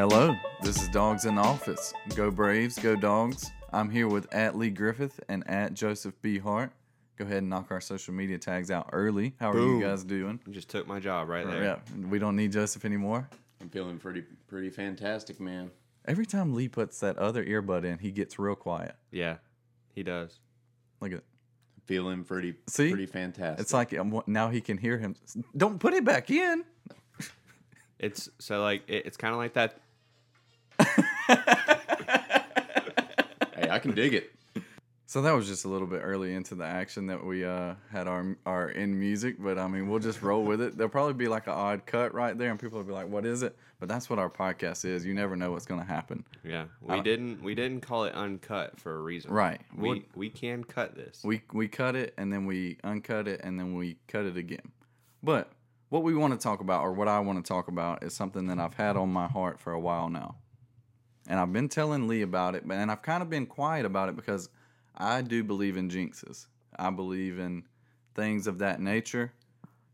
Hello, this is Dogs in the Office. Go Braves, go Dogs. I'm here with at Lee Griffith and at Joseph B. Hart. Go ahead and knock our social media tags out early. How are Boom. you guys doing? You just took my job right there. Yeah, we don't need Joseph anymore. I'm feeling pretty pretty fantastic, man. Every time Lee puts that other earbud in, he gets real quiet. Yeah, he does. Look at it. Feeling pretty See? pretty fantastic. It's like um, now he can hear him. Don't put it back in. It's so like it, it's kind of like that. Hey, I can dig it. So that was just a little bit early into the action that we uh, had our our in music, but I mean we'll just roll with it. There'll probably be like an odd cut right there, and people will be like, "What is it?" But that's what our podcast is. You never know what's going to happen. Yeah, we didn't we didn't call it uncut for a reason. Right. We we can cut this. We we cut it and then we uncut it and then we cut it again. But what we want to talk about, or what I want to talk about, is something that I've had on my heart for a while now, and I've been telling Lee about it, but and I've kind of been quiet about it because I do believe in jinxes. I believe in things of that nature,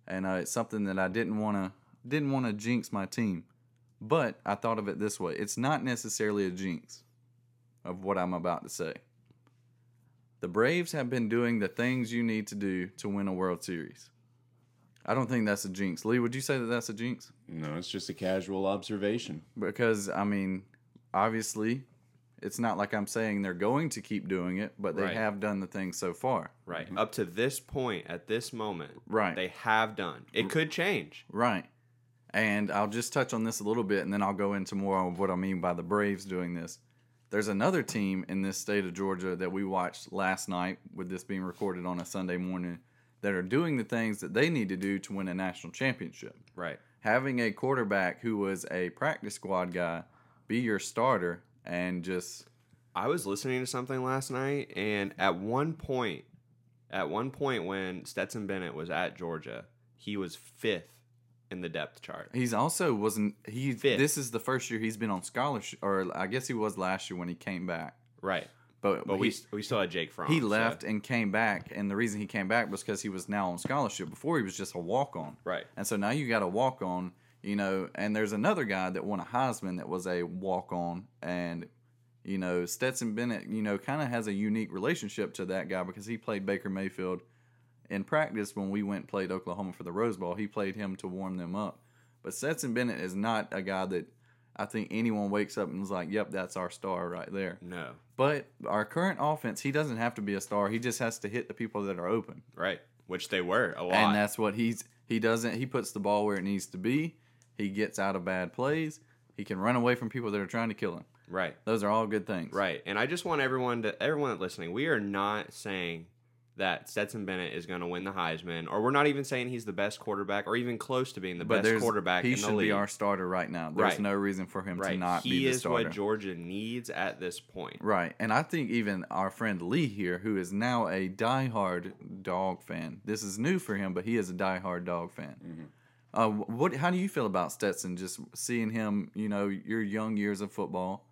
and uh, it's something that I didn't want to didn't want to jinx my team. But I thought of it this way: it's not necessarily a jinx of what I'm about to say. The Braves have been doing the things you need to do to win a World Series. I don't think that's a jinx. Lee, would you say that that's a jinx? No, it's just a casual observation. Because, I mean, obviously, it's not like I'm saying they're going to keep doing it, but they Right. have done the thing so far. right up to this point, at this moment, Right. they have done. It could change. Right. And I'll just touch on this a little bit and then I'll go into more of what I mean by the Braves doing this. There's another team in this state of Georgia that we watched last night, with this being recorded on a Sunday morning, that are doing the things that they need to do to win a national championship. Right. Having a quarterback who was a practice squad guy be your starter and just I was listening to something last night, and at one point, at one point when Stetson Bennett was at Georgia, he was fifth in the depth chart. He's also wasn't he. Fifth. This is the first year he's been on scholarship, or I guess he was last year when he came back. Right. But, But he, we we still had Jake Fromm. he so- left and came back, and the reason he came back was because he was now on scholarship. Before he was just a walk on, Right. and so now you got a walk on, you know. And there's another guy that won a Heisman that was a walk on, and you know Stetson Bennett, you know, kind of has a unique relationship to that guy because he played Baker Mayfield in practice when we went and played Oklahoma for the Rose Bowl. He played him to warm them up. But Stetson Bennett is not a guy that I think anyone wakes up and is like, "Yep, that's our star right there." No. But our current offense, he doesn't have to be a star. He just has to hit the people that are open, Right. Which they were a lot. and that's what he's. He doesn't. He puts the ball where it needs to be. He gets out of bad plays. He can run away from people that are trying to kill him. right. Those are all good things. Right. And I just want everyone to everyone listening, we are not saying that Stetson Bennett is going to win the Heisman, or we're not even saying he's the best quarterback, or even close to being the But best quarterback He in the should league. be our starter right now. There's Right. no reason for him to not he be the is what Georgia needs at this point. Right. And I think even our friend Lee here, who is now a diehard dog fan, this is new for him, but he is a diehard dog fan. Mm-hmm. Uh, what? How do you feel about Stetson? Just seeing him, you know, your young years of football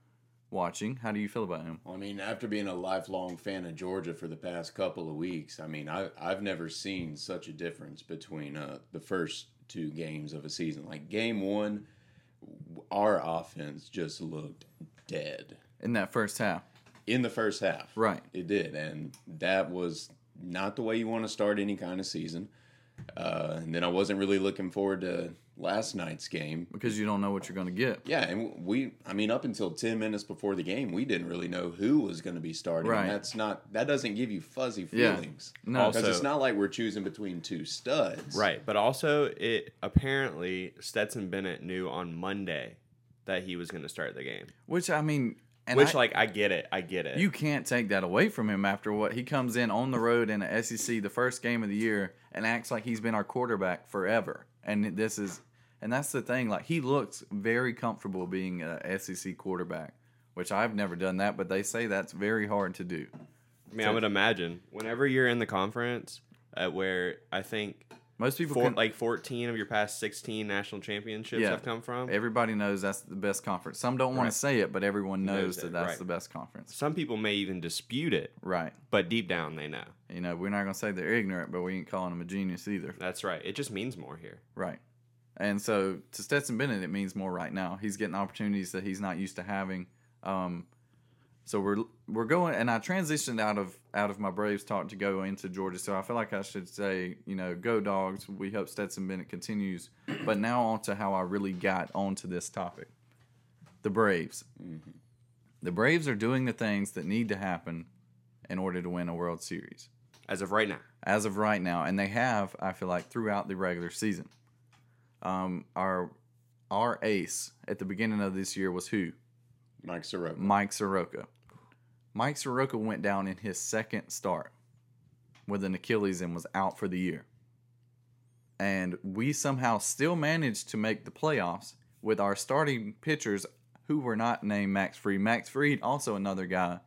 watching. How do you feel about him? I mean, after being a lifelong fan of Georgia for the past couple of weeks, I mean, I I've never seen such a difference between uh, the first two games of a season. Like game one, our offense just looked dead In that first half, in the first half. Right. It did, and that was not the way you want to start any kind of season. Uh, and then I wasn't really looking forward to last night's game. because you don't know what you're going to get. Yeah, and we, I mean, up until 10 minutes before the game, we didn't really know who was going to be starting. Right. And that's not, that doesn't give you fuzzy Yeah. feelings. No. Because it's not like we're choosing between two studs. Right. But also, it apparently Stetson Bennett knew on Monday that he was going to start the game. Which I mean, and Which, I- like, I get it. I get it. You can't take that away from him after what he comes in on the road in the SEC the first game of the year and acts like he's been our quarterback forever. And this is and that's the thing like he looks very comfortable being a SEC quarterback, which I've never done that, but they say that's very hard to do. I mean, I would imagine whenever you're in the conference, uh, where I think Most people four, can, like 14 of your past 16 national championships Yeah. have come from. everybody knows that's the best conference. Some don't want Right. to say it, but everyone knows, Knows that it, that's right. the best conference. Some people may even dispute it, Right. but deep down they know. You know, we're not going to say they're ignorant, but we ain't calling them a genius either. That's right. It just means more here. Right. And so to Stetson Bennett, it means more right now. He's getting opportunities that he's not used to having. Um, so we're we're going, and I transitioned out of out of my Braves talk to go into Georgia. So I feel like I should say, you know, go dogs. We hope Stetson Bennett continues. But now on to how I really got onto this topic. The Braves. The Braves are doing the things that need to happen in order to win a World Series As of right now, as of right now, and they have, I feel like, throughout the regular season. Um, our our ace at the beginning of this year was who? Mike Soroka. Mike Soroka. Mike Soroka went down in his second start with an Achilles and was out for the year. And we somehow still managed to make the playoffs with our starting pitchers who were not named Max Fried. Max Fried, also another guy,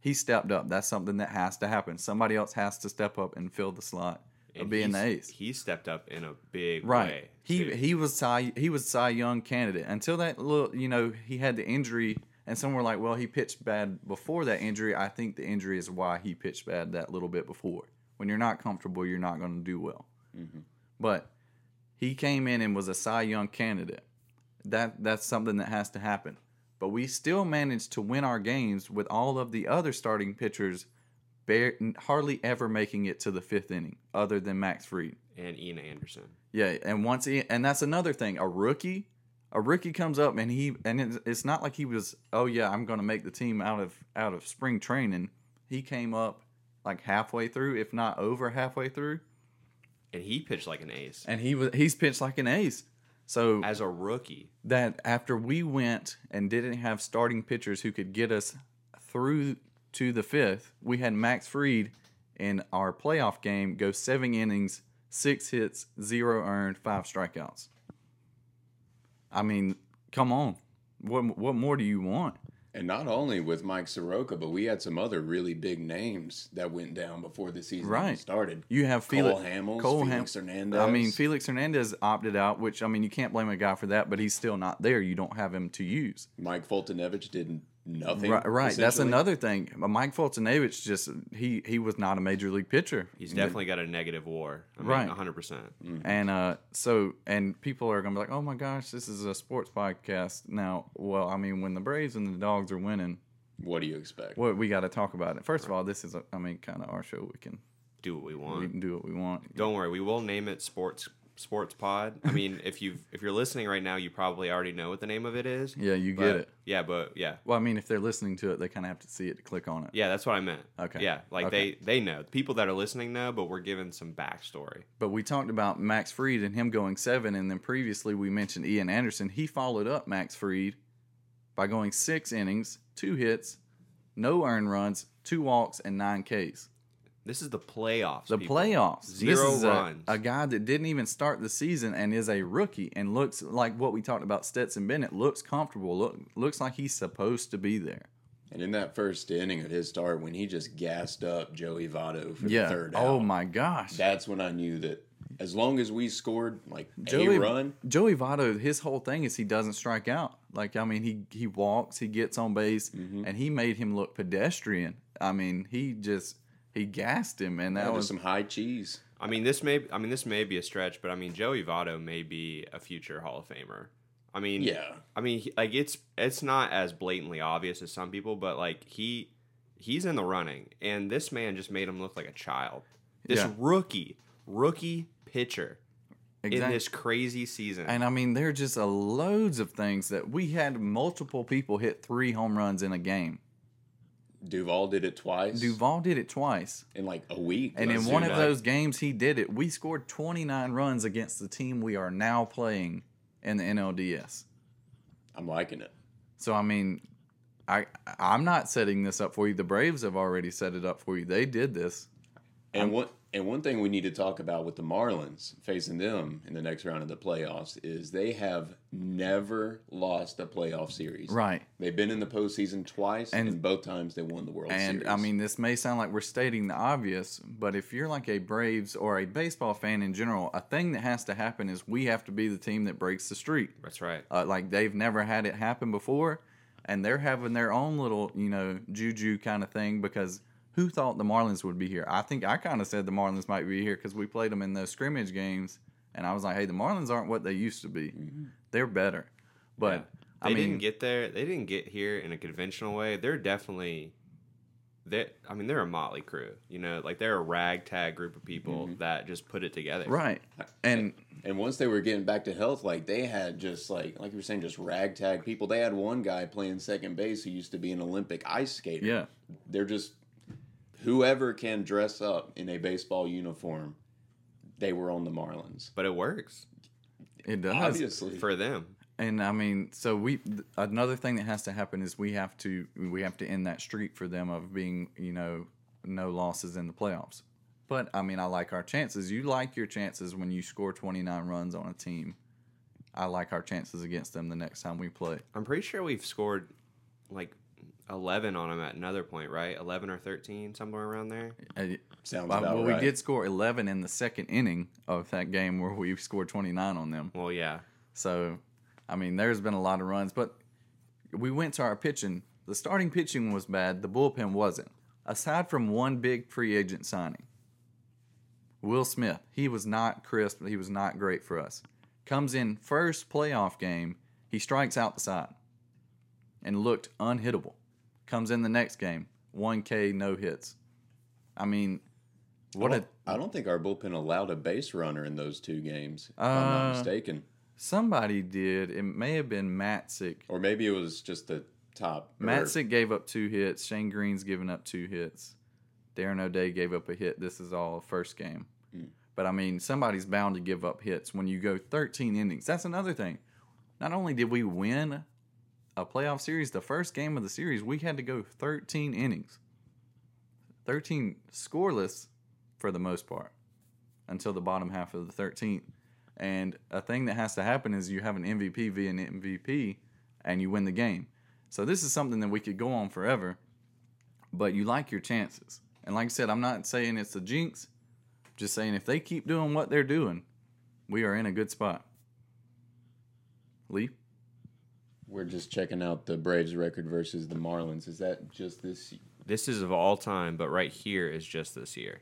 he stepped up. That's something that has to happen. Somebody else has to step up and fill the slot of being the ace. he stepped up in a big Right. way. He too. he was Cy he was Cy Young candidate until that little you know he had the injury and some were like well he pitched bad before that injury. I think the injury is why he pitched bad that little bit before. When you're not comfortable, you're not going to do well. Mm-hmm. But he came in and was a Cy Young candidate. That that's something that has to happen. But we still managed to win our games with all of the other starting pitchers bare, hardly ever making it to the fifth inning, other than Max Fried. and Ian Anderson. Yeah, and once he and that's another thing. A rookie, a rookie comes up and he and it's, not like he was. Oh yeah, I'm going to make the team out of out of spring training. He came up like halfway through, if not over halfway through, And he pitched like an ace and he was he's pitched like an ace. So as a rookie. that after we went and didn't have starting pitchers who could get us through to the fifth, we had Max Fried in our playoff game go seven innings, six hits, zero earned, five strikeouts. I mean, come on. What what more do you want? And not only with Mike Soroka, but we had some other really big names that went down before the season Right. started. You have Felix Cole Hamels, Cole Felix Ham- Hernandez. I mean, Felix Hernandez opted out, which I mean, you can't blame a guy for that, but he's still not there. You don't have him to use. Mike Foltynewicz did nothing. Right, right. That's another thing. Mike Foltynewicz just he he was not a major league pitcher. He's definitely got a negative war. I mean, Right. 100%. And uh, so and people are gonna be like, oh my gosh, this is a sports podcast now. Well, I mean, when the Braves and the Dogs are winning, What do you expect? Well, we got to talk about it. First of all, this is a, I mean, kind of our show. We can Do what we want. we can do what we want. Don't worry, we will name it Sports Sports Pod. I mean, if you if you're listening right now, you probably already know what the name of it is. Yeah, you But- get it. Yeah, but yeah. Well, I mean, if they're listening to it, they kind of have to see it to click on it. Yeah, that's what I meant. Okay. Yeah, like Okay. they they know. People that are listening know, but we're giving some backstory. But we talked about Max Fried and him going seven, and then previously we mentioned Ian Anderson. He followed up Max Fried by going six innings, two hits, no earned runs, two walks, and nine Ks. This is the playoffs. The people. playoffs. Zero this is a- runs. A, guy that didn't even start the season and is a rookie and looks like what we talked about. Stetson Bennett looks comfortable. Look, looks like he's supposed to be there. And in that first inning of his start, when he just gassed up Joey Votto for Yeah. the third out, Oh my gosh. that's when I knew that as long as we scored like Joey a run, Joey Votto, his whole thing is he doesn't strike out. Like I mean, he he walks, he gets on base, Mm-hmm. and he made him look pedestrian. I mean, he just he gassed him, and that that was was some high cheese. I mean, this may I mean this may be a stretch, but I mean Joey Votto may be a future Hall of Famer. I mean, Yeah. I mean, like it's it's not as blatantly obvious as some people, but like he he's in the running, and this man just made him look like a child. This Yeah. rookie rookie pitcher in this crazy season. And I mean, there are just a loads of things that we had multiple people hit three home runs in a game. Duvall did it twice. Duvall did it twice. in like a week. And in one of those games, he did it. We scored 29 runs against the team we are now playing in the NLDS. I'm liking it. So I mean, I I'm not setting this up for you. The Braves have already set it up for you. They did this. And one and one thing we need to talk about with the Marlins facing them in the next round of the playoffs is they have never lost a playoff series. Right. They've been in the postseason twice, and, And- both times they won the World And Series. And I mean, this may sound like we're stating the obvious, but if you're like a Braves or a baseball fan in general, a thing that has to happen is we have to be the team that breaks the streak. That's right. Uh, like they've never had it happen before, and they're having their own little, you know, juju kind of thing because who thought the Marlins would be here? I think I kind of said the Marlins might be here because we played them in those scrimmage games And I was like, hey, the Marlins aren't what they used to be. Mm-hmm. They're better. But Yeah. I They mean, didn't get there. They didn't get here in a conventional way. They're definitely. They, I mean, they're a motley crew. You know, like they're a ragtag group of people mm-hmm. that just put it together. right. And And once they were getting back to health, like they had just like like you were saying, just ragtag people. They had one guy playing second base who used to be an Olympic ice skater. yeah, They're just whoever can dress up in a baseball uniform. They were on the Marlins. But it works it does. Obviously, for them. And I mean, so we another thing that has to happen is we have to we have to end that streak for them of being you know no losses in the playoffs. But I mean, I like our chances. You like your chances when you score 29 runs on a team. I like our chances against them the next time we play. I'm pretty sure we've scored like 11 on them at another point, right? 11 or 13, somewhere around there. Uh, sounds well, about we right. did score 11 in the second inning of that game where we scored 29 on them. Well, yeah. So, I mean, there's been a lot of runs, but we went to our pitching. The starting pitching was bad. The bullpen wasn't. Aside from one big free agent signing, Will Smith, he was not crisp. He was not great for us. Comes in first playoff game, he strikes out the side and looked unhittable. Comes in the next game, 1K, no hits. I mean, what I a don't, I don't think our bullpen allowed a base runner in those two games. If I'm Uh, not mistaken, somebody did. It may have been Matzek. or maybe it was just the top. or- Matzek gave up two hits. Shane Greene's given up two hits. Darren O'Day gave up a hit. This is all first game. But I mean, somebody's bound to give up hits when you go 13 innings. That's another thing. Not only did we win a playoff series, the first game of the series, we had to go 13 innings. 13 scoreless for the most part until the bottom half of the 13th. And a thing that has to happen is you have an MVP via an MVP and you win the game. So this is something that we could go on forever, but you like your chances. And like I said, I'm not saying it's a jinx, just saying if they keep doing what they're doing, we are in a good spot. Lee? We're just checking out the Braves record versus the Marlins. Is that just this? This is of all time, but right here is just this year.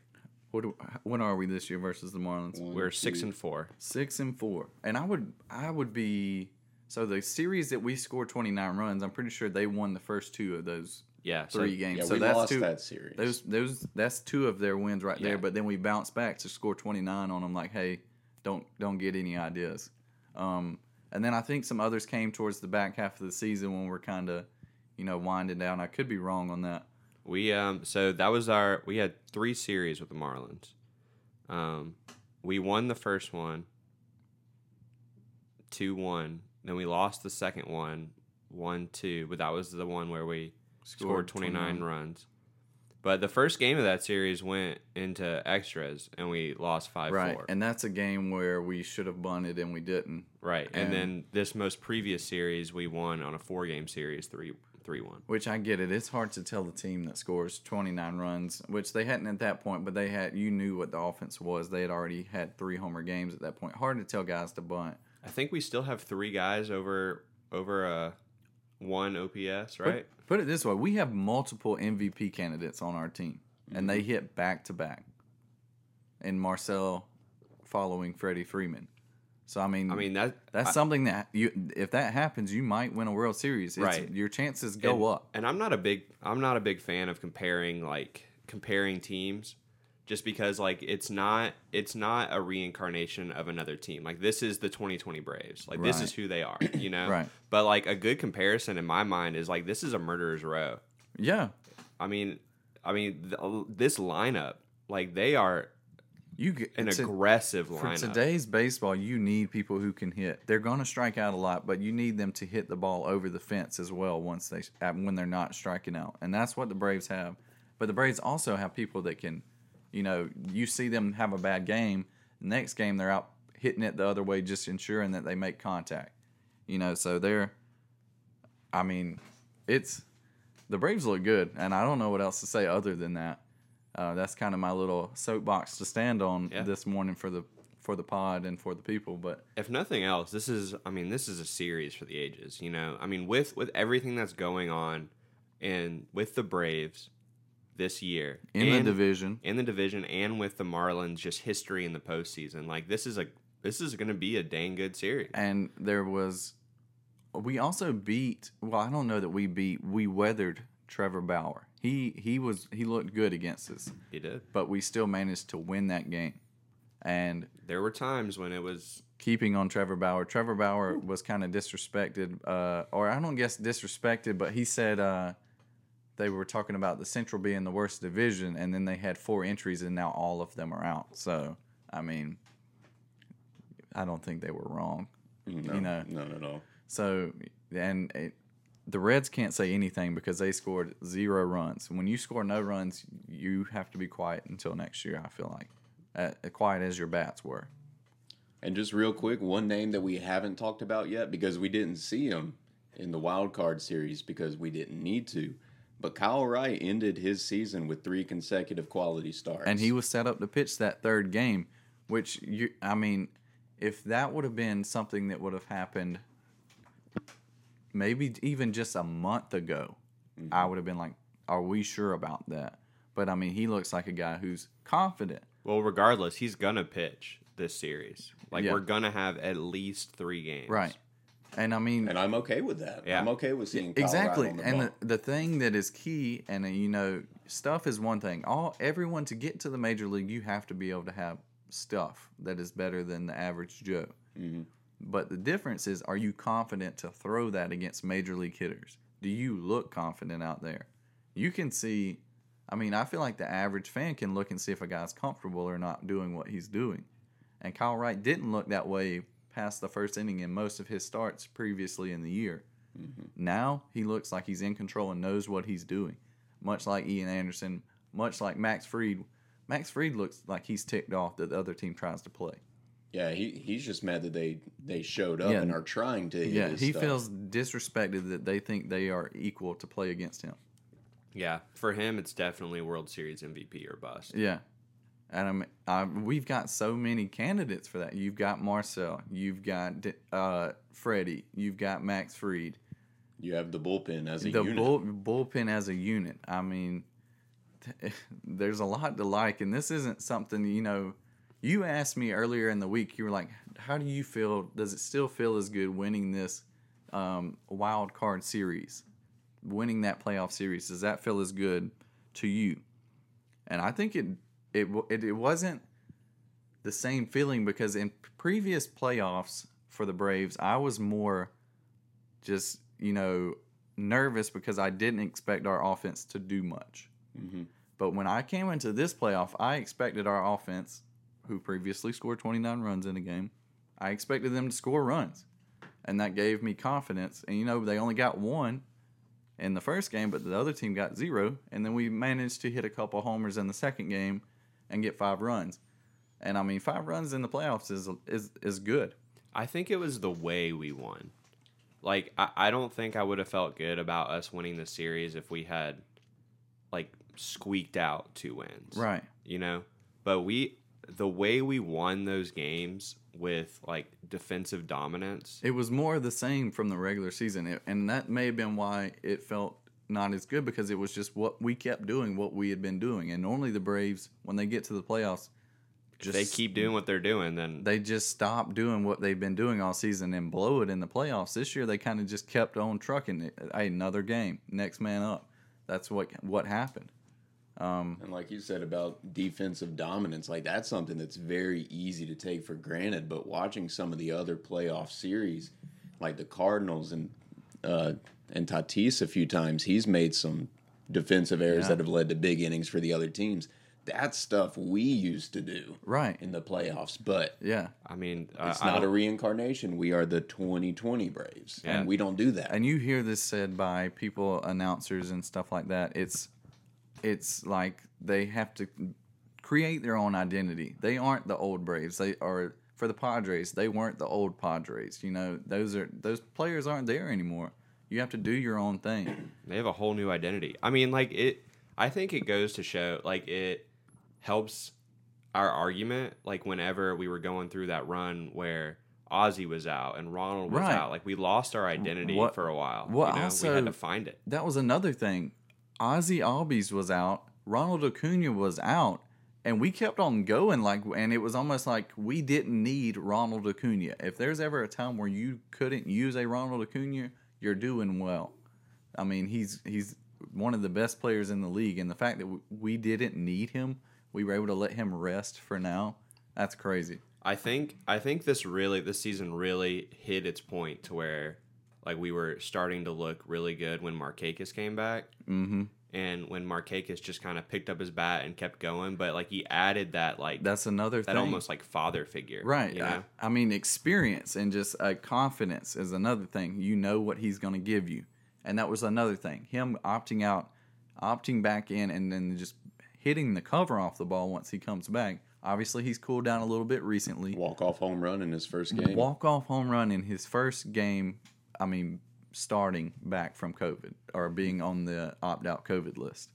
What do, when are we this year versus the Marlins? One, We're six two- and four. Six and four. And I would I would be so the series that we scored 29 runs, I'm pretty sure they won the first two of those Yeah, so three games. Yeah, so we that's lost two, that series. Those those that's two of their wins right there. But then we bounced back to score 29 on them. Like, hey, don't don't get any ideas. Um, and then I think some others came towards the back half of the season when we're kind of, you know, winding down. I could be wrong on that. We um so that was our we had three series with the Marlins. Um we won the first one 2-1. Then we lost the second one 1-2, but that was the one where we scored, 29, runs. But the first game of that series went into extras and we lost 5-4. Right, and that's a game where we should have bunted and we didn't. right. And, and- then this most previous series we won on a four-game series 3 3-1. Which I get it. It's hard to tell the team that scores 29 runs, which they hadn't at that point, but they had. You knew what the offense was. They had already had three homer games at that point. Hard to tell guys to bunt. I think we still have 3 guys over over a 1 OPS, Put- right? Put, it this way: we have multiple MVP candidates on our team, and they mm-hmm. hit back to back. And Marcell following Freddie Freeman. So I mean, I mean that that's I- something that you, if that happens, you might win a World Series. It's, Right. Your chances go and, up. And I'm not a big I'm not a big fan of comparing like comparing teams just because like it's not it's not a reincarnation of another team. Like this is the 2020 Braves. Like this is who they are, you know. Right. But like a good comparison in my mind is like this is a murderer's row. Yeah, I mean I mean th- this lineup like they are you get an aggressive For lineup. today's baseball, you need people who can hit. They're going to strike out a lot, but you need them to hit the ball over the fence as well once they when they're not striking out, and that's what the Braves have. But the Braves also have people that can, you know, you see them have a bad game. Next game, they're out hitting it the other way, just ensuring that they make contact. You know, so they're. I mean, it's the Braves look good, and I don't know what else to say other than that. Uh, that's kind of my little soapbox to stand on Yeah. this morning for the for the pod and for the people. But if nothing else, this is I mean, this is a series for the ages, you know. I mean, with with everything that's going on and with the Braves this year in and, the division, in the division and with the Marlins just history in the postseason, like this is a this is going to be a dang good series. And there was, we also beat. Well, I don't know that we beat. We weathered Trevor Bauer. He he was he looked good against us, He did. but we still managed to win that game. And There were times when it was keeping on Trevor Bauer. Trevor Bauer was kind of disrespected, uh, or I don't guess disrespected, but he said uh, they were talking about the Central being the worst division, and then they had four entries, and now all of them are out. So, I mean, I don't think they were wrong. No, You know. none at all. So, and it, the Reds can't say anything because they scored zero runs. When you score no runs, you have to be quiet until next year. I feel like, uh, quiet as your bats were. And just real quick, one name that we haven't talked about yet because we didn't see him in the wild card series because we didn't need to. But Kyle Wright ended his season with three consecutive quality starts. and he was set up to pitch that third game, which you, I mean, if that would have been something that would have happened, maybe even just a month ago, mm-hmm. I would have been like, "Are we sure about that?" But I mean, he looks like a guy who's confident. well, regardless, he's gonna pitch this series. Like Yeah. we're gonna have at least three games. Right. And I mean, and I'm okay with that. Yeah. I'm okay with seeing Kyle exactly. Wright on the and the, the thing that is key, and uh, you know, stuff is one thing. All everyone to get to the major league, you have to be able to have stuff that is better than the average Joe. Mhm. But the difference is, are you confident to throw that against major league hitters? Do you look confident out there? You can see. I mean, I feel like the average fan can look and see if a guy's comfortable or not doing what he's doing. And Kyle Wright didn't look that way past the first inning in most of his starts previously in the year. Mm-hmm. Now he looks like he's in control and knows what he's doing. Much like Ian Anderson, much like Max Fried. Max Fried looks like he's ticked off that the other team tries to play. yeah, he, he's just mad that they they showed up Yeah. and are trying to. hit Yeah, his he stuff. feels disrespected that they think they are equal to play against him. Yeah. For him, it's definitely World Series MVP or bust. Yeah. And I mean, I, we've got so many candidates for that. You've got Marcell, you've got uh, Freddie, you've got Max Fried. You have the bullpen as a the unit. bull, bullpen as a unit. I mean, th- there's a lot to like, and this isn't something you know. You asked me earlier in the week. You were like, "How do you feel? Does it still feel as good winning this um, wild card series, winning that playoff series? Does that feel as good to you?" And I think it it it, it wasn't the same feeling because in previous playoffs for the Braves, I was more just you know nervous because I didn't expect our offense to do much. Mhm. But when I came into this playoff, I expected our offense, who previously scored 29 runs in a game, I expected them to score runs. And that gave me confidence. And you know, they only got one in the first game, but the other team got zero. And then we managed to hit a couple homers in the second game and get five runs. And I mean, five runs in the playoffs is is is good. I think it was the way we won. Like I, I don't think I would have felt good about us winning the series if we had like squeaked out two wins. Right. You know? But we the way we won those games with like defensive dominance. It was more of the same from the regular season, it, and that may have been why it felt not as good because it was just what we kept doing, what we had been doing. And normally the Braves, when they get to the playoffs, If they keep doing what they're doing, then they just stop doing what they've been doing all season and blow it in the playoffs. This year they kind of just kept on trucking. Hey, another game, next man up. That's what what happened. Um, And like you said about defensive dominance, like that's something that's very easy to take for granted. But watching some of the other playoff series, like the Cardinals and uh, and Tatis a few times, he's made some defensive errors Yeah. that have led to big innings for the other teams. That's stuff we used to do right. in the playoffs, but Yeah. I mean, uh, it's I not a reincarnation. We are the 2020 Braves, Yeah. and we don't do that. and you hear this said by people announcers and stuff like that it's it's like they have to create their own identity they aren't the old braves they are for the padres they weren't the old padres you know those are those players aren't there anymore you have to do your own thing They have a whole new identity. I mean, like it. I think it goes to show, like it helps our argument. Like whenever we were going through that run where Ozzie was out and Ronald was Right. out, like we lost our identity What- for a while. what you know? we had to find it. that was another thing ozzie albies was out ronald acuna was out and we kept on going like and it was almost like we didn't need Ronald Acuna. If there's ever a time where you couldn't use a Ronald Acuna, you're doing well. I mean, he's he's one of the best players in the league and the fact that we didn't need him, we were able to let him rest for now. That's crazy. I think I think this really this season really hit its point to where like we were starting to look really good when Markakis came back. Mhm. And when Markakis just kind of picked up his bat and kept going, but like he added that like That's another that thing. almost like father figure, Right. You know? I, I mean, experience and just uh, confidence is another thing. You know what he's going to give you. And that was another thing. Him opting out, opting back in, and then just hitting the cover off the ball once he comes back. Obviously, he's cooled down a little bit recently. Walk off home run in his first game. Walk off home run in his first game. I mean, starting back from COVID or being on the opt out COVID list.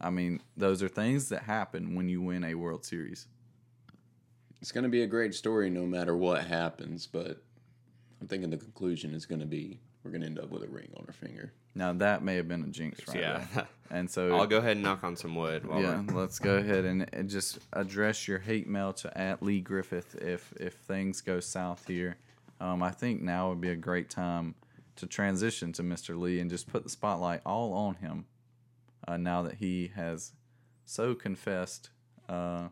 I mean, those are things that happen when you win a World Series. It's going to be a great story no matter what happens, but I'm thinking the conclusion is going to be we're going to end up with a ring on our finger. Now that may have been a jinx, right? yeah. there. And so I'll go ahead and knock on some wood. While yeah, we're- let's go ahead and, and just address your hate mail to at Lee Griffith if if things go south here. Um, I think now would be a great time to transition to Mr. Lee and just put the spotlight all on him. Uh, now that he has so confessed uh,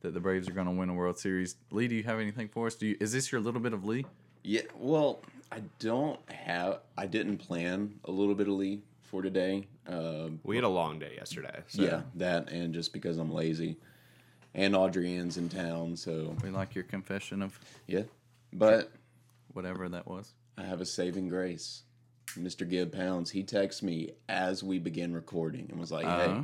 that the Braves are going to win a World Series. Lee, do you have anything for us? Do you, is this your little bit of Lee? Yeah, well, I don't have. I didn't plan a little bit of Lee for today. Um, we had a long day yesterday. So. Yeah, that and just because I'm lazy, and Audrey Ann's in town, so We like your confession of yeah. But whatever that was. I have a saving grace. Mr. Gibb Pounds, he texted me as we began recording and was like, "Hey, Uh-huh.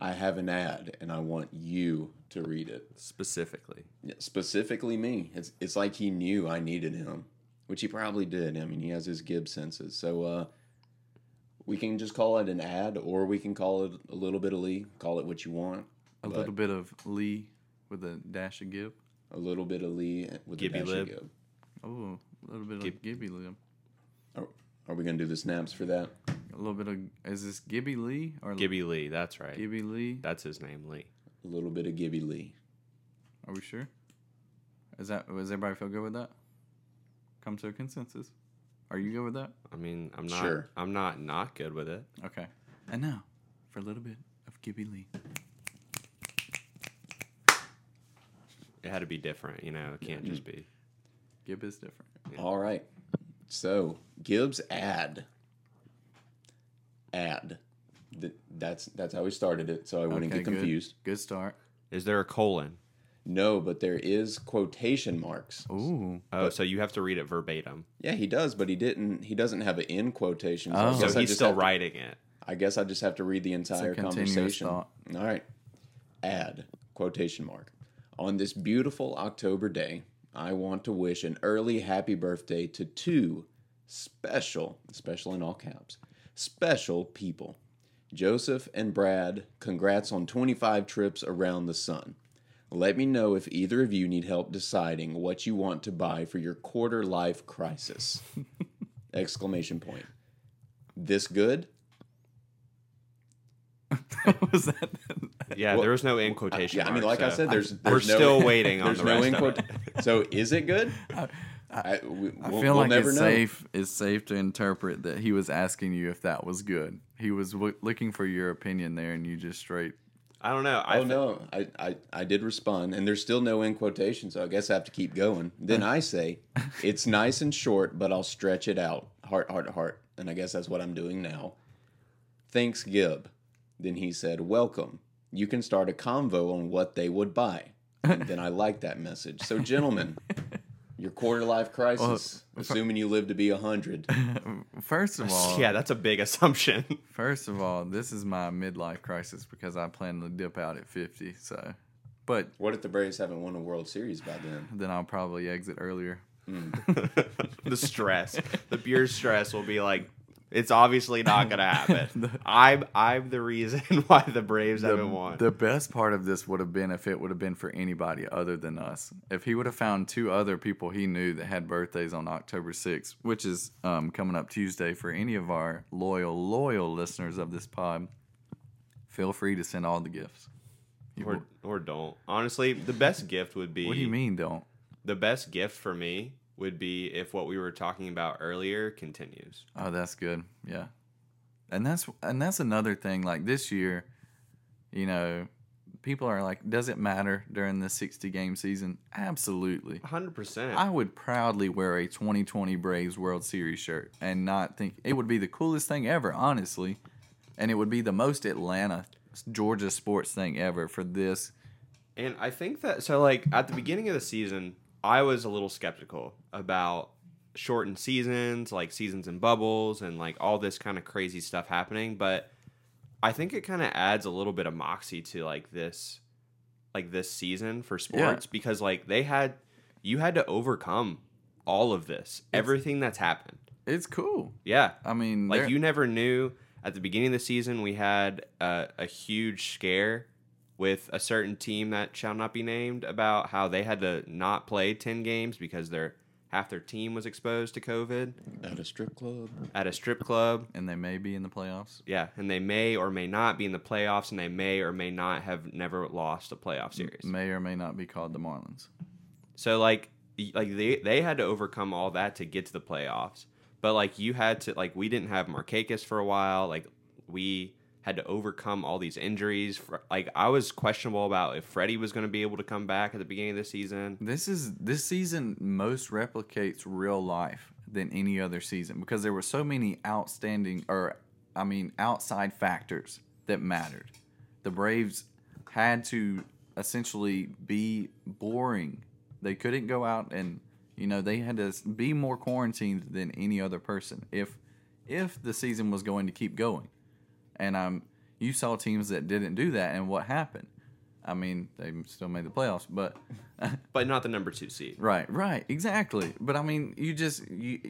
I have an ad, and I want you to read it." Specifically. Specifically me. It's it's like he knew I needed him, which he probably did. I mean, he has his Gibb senses. So uh, we can just call it an ad, or we can call it a little bit of Lee. Call it what you want. A little bit of Lee with a dash of Gib. a little bit of Lee with Gibby the dash of lib. Gibb. Oh, a little bit Gib- of Gibby Lee. Are, are we gonna do the snaps for that? A little bit of is this Gibby Lee or Gibby Lee, that's right. Gibby Lee? That's his name, Lee. A little bit of Gibby Lee. Are we sure? Is that does everybody feel good with that? Come to a consensus. Are you good with that? I mean, I'm not Sure. I'm not not good with it. Okay. And now for a little bit of Gibby Lee. It had to be different, you know. It can't just be. Gib is different. All right. So Gibbs ad. Ad. Th- That's that's how we started it, so I wouldn't Okay, get good. confused. Good start. Is there a colon? No, but there is quotation marks. Ooh. Oh, so you have to read it verbatim. Yeah, he does, but he didn't. He doesn't have an in quotation. So, oh. I Oh. So I he's just still have to- writing it. I guess I just have to read the entire continuous conversation. thought. All right. Add quotation mark. On this beautiful October day, I want to wish an early happy birthday to two special, special in all caps, special people. Joseph and Brad, congrats on 25 trips around the sun. Let me know if either of you need help deciding what you want to buy for your quarter life crisis. Exclamation point. This good? was that? Yeah, Well, there was no in quotation. Yeah, I mean, marks, like I uh, said, there's, we're no, still waiting on the no rest in of quote. it. So is it good? I, we, I we'll, feel we'll like never it's know. safe. It's safe to interpret that he was asking you if that was good. He was w- looking for your opinion there, and you just straight. I don't know. I Oh fe- no, I, I I did respond, and there's still no in quotation, so I guess I have to keep going. Then I say, it's nice and short, but I'll stretch it out, heart, heart, heart, and I guess that's what I'm doing now. Thanks, Gib. Then he said, "Welcome. You can start a convo on what they would buy." And then I like that message. So, gentlemen, your quarter life crisis, assuming you live to be a hundred. First of all, Yeah, that's a big assumption. First of all, this is my midlife crisis because I plan to dip out at fifty. So, but What if the Braves haven't won a World Series by then? then I'll probably exit earlier. Hmm. the stress, the beer stress will be like, it's obviously not going to happen. I'm I'm the reason why the Braves haven't won. The best part of this would have been if it would have been for anybody other than us. If he would have found two other people he knew that had birthdays on October 6th, which is um, coming up Tuesday for any of our loyal, loyal listeners of this pod, feel free to send all the gifts. or or don't. Honestly, the best gift would be. What do you mean don't? The best gift for me would be if what we were talking about earlier continues. Oh, that's good. Yeah. And that's and that's another thing like this year, you know, people are like does it matter during the 60 game season? Absolutely. 100%. I would proudly wear a 2020 Braves World Series shirt and not think it would be the coolest thing ever, honestly. And it would be the most Atlanta Georgia sports thing ever for this. And I think that so like at the beginning of the season, I was a little skeptical about shortened seasons, like seasons in bubbles and like all this kind of crazy stuff happening, but I think it kind of adds a little bit of moxie to like this like this season for sports because like they had you had to overcome all of this, everything that's happened. It's cool. Yeah. I mean, Like you never knew at the beginning of the season we had a, a huge scare with a certain team that shall not be named about how they had to not play 10 games because their half their team was exposed to covid At a strip club. at a strip club and they may be in the playoffs. yeah and they may or may not be in the playoffs and they may or may not have never lost a playoff series May or may not be called the Marlins. So like like they they had to overcome all that to get to the playoffs. But like you had to like we didn't have Markakis for a while. Like we had to overcome all these injuries. Like I was questionable about if Freddie was going to be able to come back at the beginning of the season. This is this season most replicates real life than any other season because there were so many outstanding or I mean outside factors that mattered. The Braves had to essentially be boring. They couldn't go out and you know they had to be more quarantined than any other person if if the season was going to keep going. And um you saw teams that didn't do that and what happened? I mean, they still made the playoffs, but But not the number two seed. Right, right, exactly. But I mean, you just you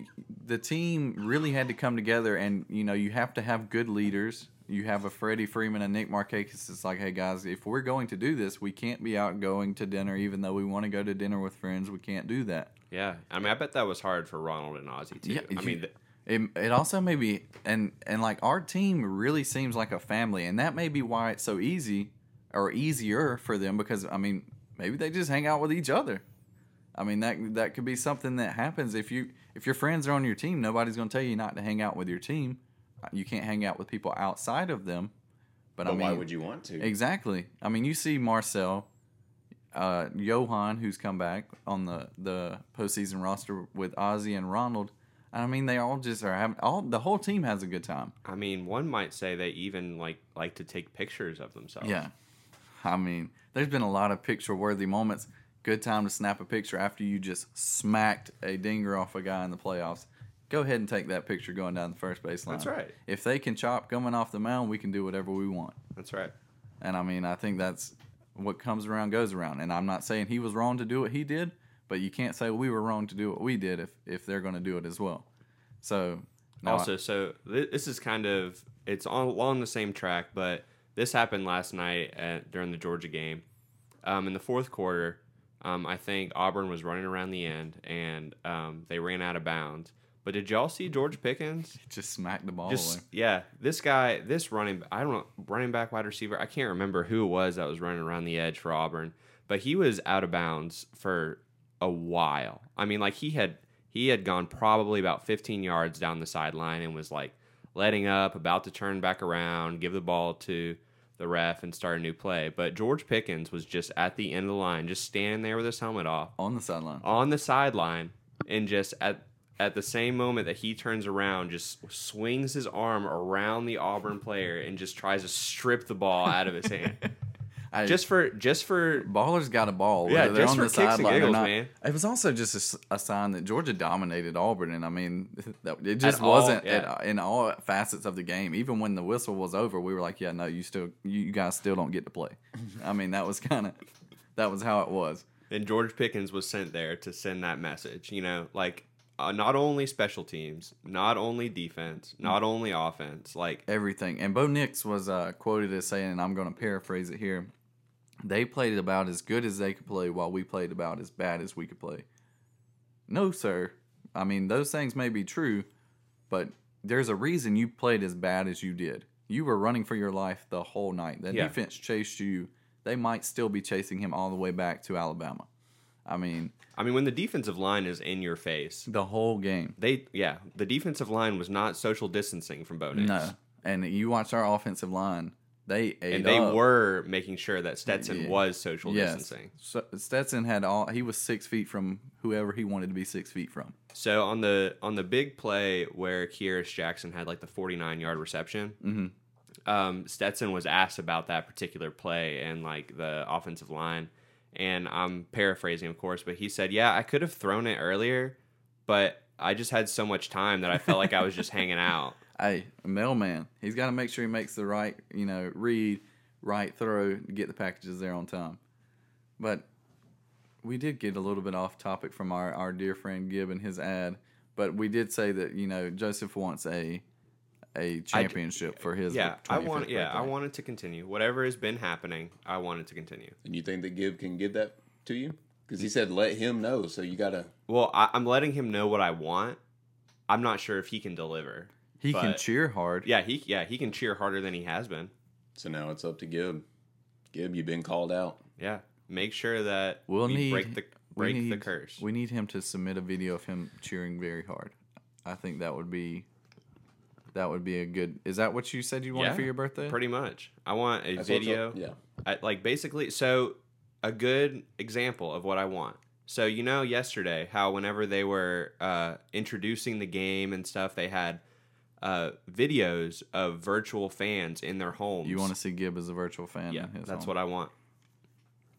the team really had to come together, and you know you have to have good leaders. You have a Freddie Freeman and Nick Markakis. It's like, hey guys, if we're going to do this, we can't be out going to dinner, even though we want to go to dinner with friends. We can't do that. Yeah, I mean I bet that was hard for Ronald and Ozzie too. Yeah, I mean it, it also may be and and like our team really seems like a family, and that may be why it's so easy or easier for them because I mean maybe they just hang out with each other. I mean that that could be something that happens if you if your friends are on your team. Nobody's going to tell you not to hang out with your team. You can't hang out with people outside of them. But, But I mean, why would you want to? Exactly. I mean, you see Marcell, uh, Johan, who's come back on the the postseason roster with Ozzie and Ronald. I mean, they all just are having all the whole team has a good time. I mean one might say they even like like to take pictures of themselves. Yeah. I mean, there's been a lot of picture worthy moments. Good time to snap a picture after you just smacked a dinger off a guy in the playoffs. Go ahead and take that picture going down the first base line. That's right. If they can chop coming off the mound, we can do whatever we want. That's right. And I mean, I think that's what comes around goes around. And I'm not saying he was wrong to do what he did, but you can't say we were wrong to do what we did if if they're going to do it as well. So I- also, so th- this is kind of it's on along the same track, but this happened last night at, during the Georgia game. Um, in the fourth quarter, um, I think Auburn was running around the end and um, they ran out of bounds. But did y'all see George Pickens? just smacked the ball Just away. yeah, this guy, this running, I don't know, running back, wide receiver. I can't remember who it was that was running around the edge for Auburn, but he was out of bounds for a while. I mean, like he had he had gone probably about 15 yards down the sideline and was like letting up, about to turn back around, give the ball to the ref and start a new play. But George Pickens was just at the end of the line, just standing there with his helmet off on the sideline. on the sideline and just at at the same moment that he turns around just swings his arm around the Auburn player and just tries to strip the ball out of his hand. I, just for just for ballers got a ball. Yeah, they're just on for the kicks and giggles, not. man. It was also just a sign that Georgia dominated Auburn, and I mean, that, it just all, wasn't yeah. at, in all facets of the game. Even when the whistle was over, we were like, "Yeah, no, you still, you guys still don't get to play." I mean, that was kind of that was how it was. and George Pickens was sent there to send that message, you know, like uh, not only special teams, not only defense, not only offense, like everything. And Bo Nix was uh, quoted as saying, and I'm going to paraphrase it here: "They played about as good as they could play, while we played about as bad as we could play." No, sir. I mean, those things may be true, but there's a reason you played as bad as you did. You were running for your life the whole night. That Yeah. defense chased you they might still be chasing him all the way back to Alabama. I mean, I mean, when the defensive line is in your face, the whole game. they yeah, the defensive line was not social distancing from Bo Nix. No, and you watch our offensive line; they and they up. were making sure that Stetson Yeah. was social yes. distancing. So Stetson had all. He was six feet from whoever he wanted to be six feet from. So on the on the big play where Kearis Jackson had like the 49 yard reception, Mhm. um, Stetson was asked about that particular play and like the offensive line, and I'm paraphrasing, of course, but he said, "Yeah, I could have thrown it earlier, but I just had so much time that I felt like I was just hanging out." Hey, a mailman. He's got to make sure he makes the right, you know, read, right throw to get the packages there on time. But we did get a little bit off topic from our, our dear friend Gib and his ad. But we did say that you know Joseph wants a a championship for his yeah, I 25th want. Yeah, I birthday. want it to continue. Whatever has been happening, I want it to continue. And you think that gib can give that to you? Because he said let him know. So you gotta. Well, I, I'm letting him know what I want. I'm not sure if he can deliver. He can cheer hard. Yeah, he yeah he can cheer harder than he has been. So now it's up to Gibb. Gibb, you've been called out. Yeah, make sure that We'll we need break the we break the curse. We need him to submit a video of him cheering very hard. I think that would be that would be a good. Is that what you said you wanted Yeah, for your birthday? Pretty much. I want a That's video. up. Yeah. I, like basically, so a good example of what I want. So you know, yesterday, how whenever they were uh, introducing the game and stuff, they had uh, videos of virtual fans in their homes. You want to see Gibb as a virtual fan? Yeah, in his that's home. what I want.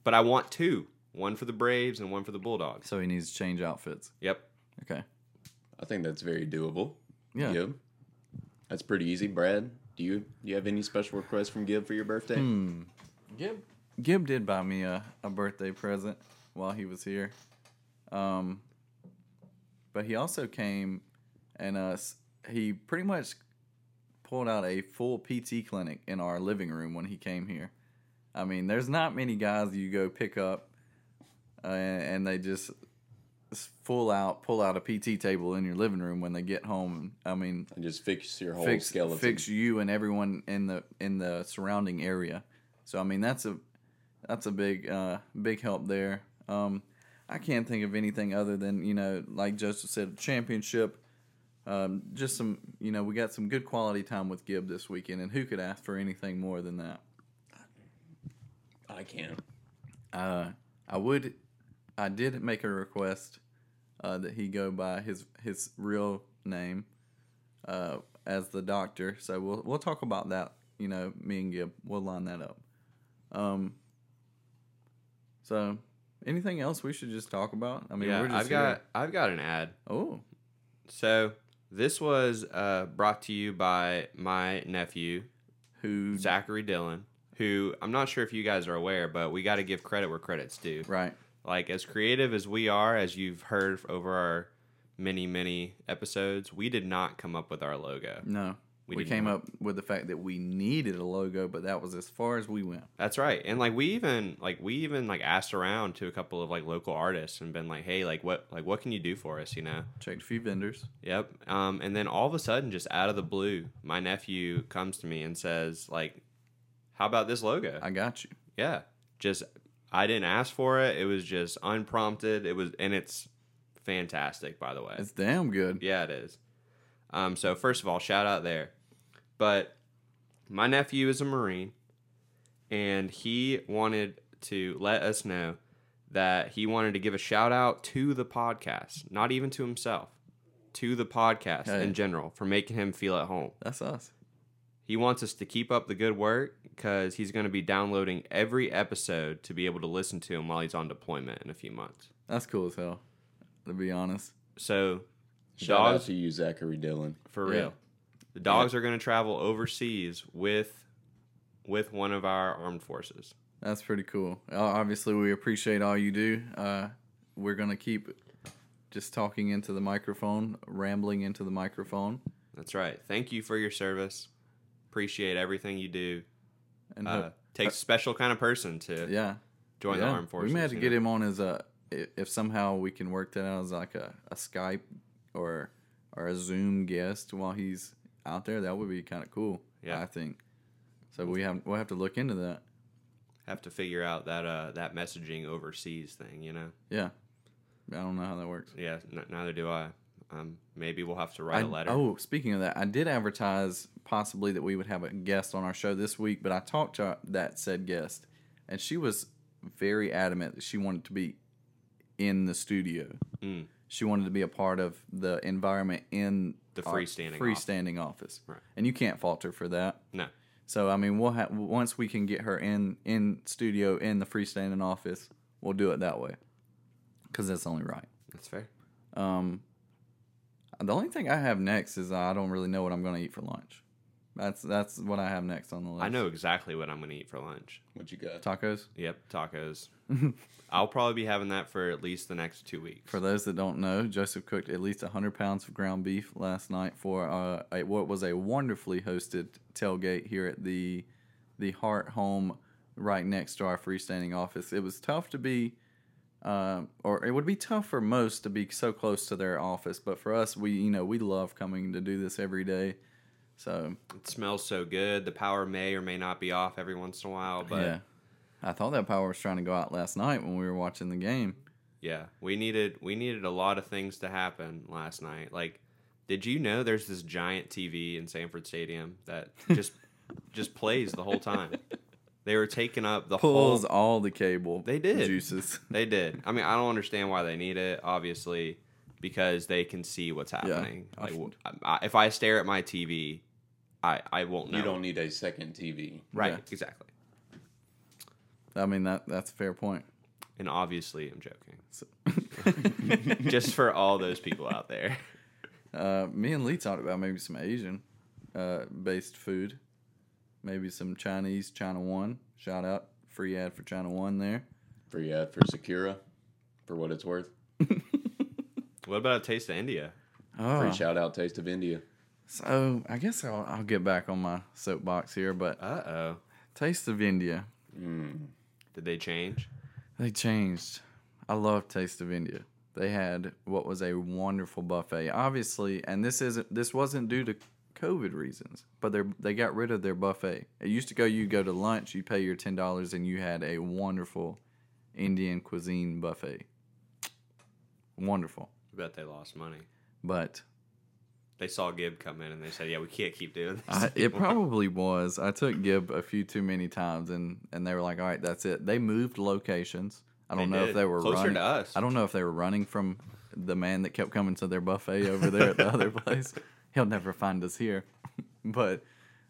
But I want two. One for the Braves and one for the Bulldogs. So he needs to change outfits. Yep. Okay. I think that's very doable. Yeah. Gibb. That's pretty easy. Brad, do you do you have any special requests from Gibb for your birthday? Hmm. Gib Gib did buy me a, a birthday present while he was here. Um but he also came and uh s- he pretty much pulled out a full PT clinic in our living room when he came here. I mean, there's not many guys you go pick up uh, and, and they just full out pull out a PT table in your living room when they get home. I mean, And just fix your whole fix skeleton. fix you and everyone in the in the surrounding area. So I mean that's a that's a big uh, big help there. Um, I can't think of anything other than you know like Joseph said championship. Um, just some you know we got some good quality time with Gibb this weekend, and who could ask for anything more than that? I can't. Uh, I would, I did make a request uh, that he go by his his real name uh, as the doctor. So we'll we'll talk about that. You know, me and Gib, we'll line that up. Um. So, anything else we should just talk about? I mean, yeah, we're just I've got I've got an ad. Oh, So this was uh, brought to you by my nephew who? Zachary Dillon, who I'm not sure if you guys are aware, but we got to give credit where credit's due. Right. Like as creative as we are, as you've heard over our many many episodes, we did not come up with our logo. No. We We, came up with the fact that we needed a logo, but that was as far as we went. That's right. And like we even like we even like asked around to a couple of like local artists and been like, "Hey, like what like what can you do for us, you know?" Checked a few vendors. Yep. Um, and then all of a sudden, just out of the blue, my nephew comes to me and says, like, how about this logo? I got you. yeah. Just, I didn't ask for it. It was just unprompted. It was, and it's fantastic, by the way. It's damn good. Yeah, it is. Um, so first of all, shout out there. But my nephew is a Marine, and he wanted to let us know that he wanted to give a shout out to the podcast, not even to himself, to the podcast Hey. in general for making him feel at home. That's us. He wants us to keep up the good work because he's going to be downloading every episode to be able to listen to him while he's on deployment in a few months. That's cool as hell. To be honest. So, Shout out to you, Zachary Dillon. for Yeah. real. The dogs are going to travel overseas with with one of our armed forces. That's pretty cool. Uh, Obviously, we appreciate all you do. Uh, we're gonna keep just talking into the microphone, rambling into the microphone, That's right. Thank you for your service. Appreciate everything you do. and Uh, hope- takes a special kind of person to yeah, join yeah. the armed forces. We may have to get know? him on as a if somehow we can work that out as like a, a Skype or or a Zoom guest while he's out there. That would be kind of cool. Yeah. I think. So we have we'll have to look into that. have to figure out that uh that messaging overseas thing. You know. Yeah, I don't know how that works. Yeah. N- neither do I. Um, maybe we'll have to write I- a letter. Oh, speaking of that, I did advertise possibly that we would have a guest on our show this week, but I talked to that said guest, and she was very adamant that she wanted to be in the studio. Mm. She wanted to be a part of the environment in The our freestanding freestanding office, Right. and you can't fault her for that. No. So I mean, we'll have once we can get her in in studio in the freestanding office, we'll do it that way, because that's only right. That's fair. Um, the only thing I have next is I don't really know what I'm going to eat for lunch. That's that's what I have next on the list. I know exactly what I'm gonna eat for lunch. What you got? tacos. Yep, tacos. I'll probably be having that for at least the next two weeks. For those that don't know, Joseph cooked at least 100 pounds of ground beef last night for uh, a, what was a wonderfully hosted tailgate here at the the Hart Home, right next to our freestanding office. It was tough to be, uh, or it would be tough for most to be so close to their office, but for us, we you know we love coming to do this every day. So It smells so good. The power may or may not be off every once in a while, but yeah, I thought that power was trying to go out last night when we were watching the game. Yeah, we needed we needed a lot of things to happen last night. Like, did you know there's this giant TV in Sanford Stadium that just just plays the whole time? They were taking up the Pulls whole. all the cable. They did. juices. They did. I mean, I don't understand why they need it. Obviously, because they can see what's happening. I Like, f- I, I, if I stare at my TV, I I won't know. You don't need a second TV. right? Yeah. Exactly. I mean that that's a fair point. And obviously, I'm joking. So, Just for all those people out there. uh, me and Lee talked about maybe some Asian uh, based food, maybe some Chinese China One. Shout out free ad for China One there. Free ad for Sakura, for what it's worth. What about a taste of India? Oh, Free shout out Taste of India. so I guess I'll, I'll get back on my soapbox here, but Uh oh. Taste of India. Mm. Did they change? They changed. I love Taste of India. They had what was a wonderful buffet. Obviously, and this isn't this wasn't due to COVID reasons, but they they got rid of their buffet. It used to go you go to lunch, you pay your ten dollars, and you had a wonderful Indian cuisine buffet. Wonderful, I bet they lost money. but They saw Gib come in and they said, "Yeah, we can't keep doing this." I, it probably was. I took Gib a few too many times, and and they were like, "All right, that's it." They moved locations. I don't They know if they were Closer running. to us. I don't know if they were running from the man that kept coming to their buffet over there at the other place. He'll never find us here, but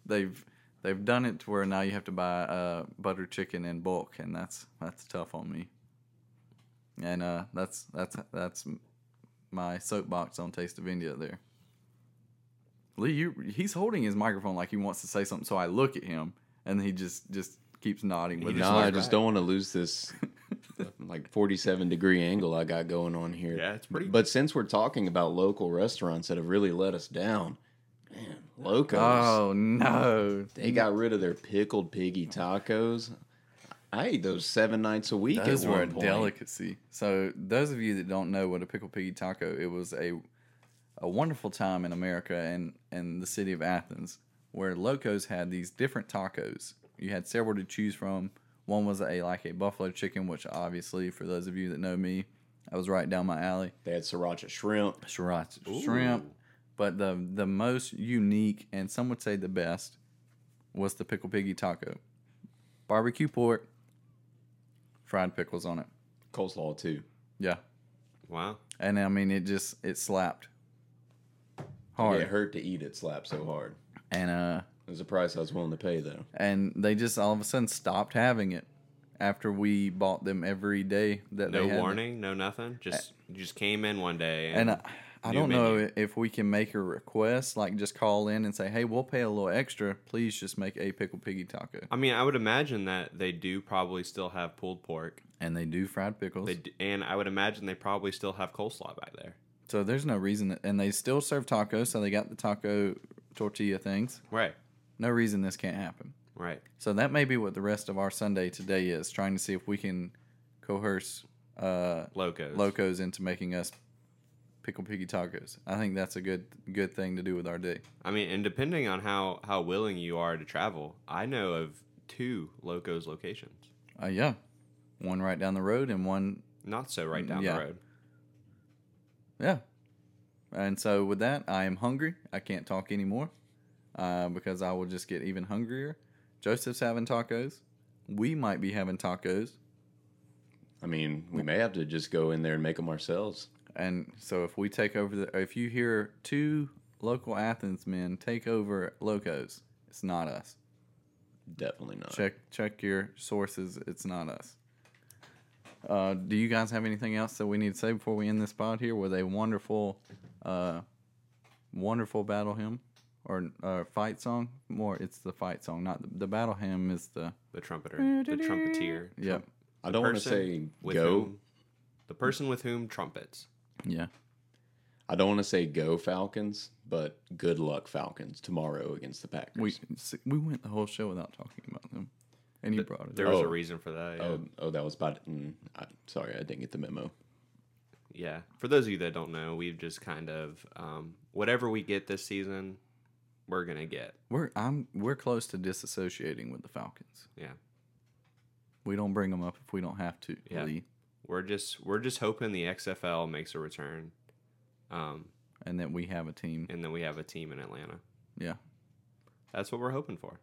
they've they've done it to where now you have to buy uh, butter chicken in bulk, and that's that's tough on me. And uh, that's that's that's my soapbox on Taste of India there. Lee, you he's holding his microphone like he wants to say something, so I look at him, and he just just keeps nodding with No, I just right. don't want to lose this like 47 degree angle I got going on here. Yeah, it's pretty- But since we're talking about local restaurants that have really let us down, man, Locos, Oh no! they got rid of their pickled piggy tacos. I ate those seven nights a week. Those at were a one point. delicacy. So those of you that don't know what a pickled piggy taco, it was a a wonderful time in America and and the city of Athens, where locos had these different tacos. You had several to choose from. One was a like a buffalo chicken, which obviously for those of you that know me, I was right down my alley. They had sriracha shrimp. Sriracha shrimp, but the the most unique and some would say the best was the pickle piggy taco. Barbecue pork, fried pickles on it. Coleslaw too. Yeah. Wow. And I mean, it just it slapped hard, It hurt to eat it slap so hard. and uh, It was a price I was willing to pay though. and they just all of a sudden stopped having it after we bought them every day that No they had. warning, no nothing. Just you just came in one day And and, I, I don't know if we can make a request, like just call in and say, "Hey, we'll pay a little extra. Please just make a pickle piggy taco." I mean, I would imagine that they do probably still have pulled pork. And they do fried pickles, They d- and I would imagine they probably still have coleslaw back there. So there's no reason. That, and they still serve tacos, so they got the taco tortilla things. Right. No reason this can't happen. Right. So that may be what the rest of our Sunday today is, trying to see if we can coerce uh, Locos. locos into making us pickle piggy tacos. I think that's a good good thing to do with our day. I mean, and depending on how how willing you are to travel, I know of two Locos locations. Uh, yeah, one right down the road and one Not so right down Yeah. the road. Yeah. And so with that, I am hungry. I can't talk anymore uh, because I will just get even hungrier. Joseph's having tacos. We might be having tacos. I mean, we may have to just go in there and make them ourselves. And so if we take over the, if you hear two local Athens men take over Locos, it's not us. Definitely not. Check check your sources. It's not us. Uh, do you guys have anything else that we need to say before we end this pod here with a wonderful, uh, wonderful battle hymn or uh, fight song? More, it's the fight song, not the, the battle hymn. Is the The trumpeter, the trumpeter. yep, I don't want to say with go. whom- the person with whom trumpets. yeah. I don't want to say go Falcons, but good luck Falcons tomorrow against the Packers. We we went the whole show without talking about them, and you brought it. There up. was a reason for that. Yeah. oh, oh, that was about. Mm, I, sorry, I didn't get the memo. yeah. For those of you that don't know, we've just kind of um, whatever we get this season, we're gonna get. We're I'm we're close to disassociating with the Falcons. Yeah. We don't bring them up if we don't have to. Yeah. Lee. We're just we're just hoping the XFL makes a return, um, and that we have a team. and then we have a team in Atlanta. Yeah. That's what we're hoping for.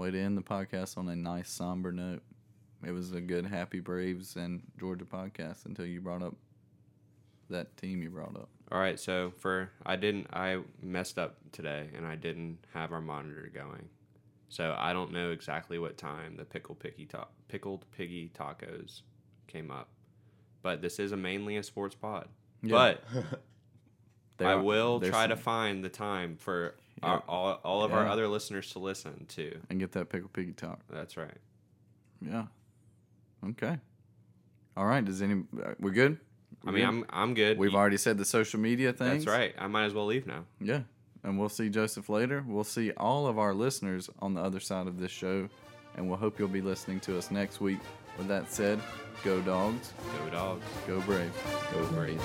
Way to end the podcast on a nice somber note. It was a good happy Braves and Georgia podcast until you brought up that team you brought up. All right, so for I didn't I messed up today and I didn't have our monitor going. So I don't know exactly what time the pickle picky ta- pickled piggy tacos came up. But this is a mainly a sports pod. Yeah. But I will try to find the time for Yeah. our, all, all of our other listeners to listen to. and get that pickle piggy talk. That's right. Yeah. Okay. All right. Does any uh, we're good? I mean, I'm I'm good. We've You- already said the social media thing. That's right. I might as well leave now. Yeah. And we'll see Joseph later. We'll see all of our listeners on the other side of this show. And we'll hope you'll be listening to us next week. With that said, go dogs, Go dogs. go brave. Go Braves.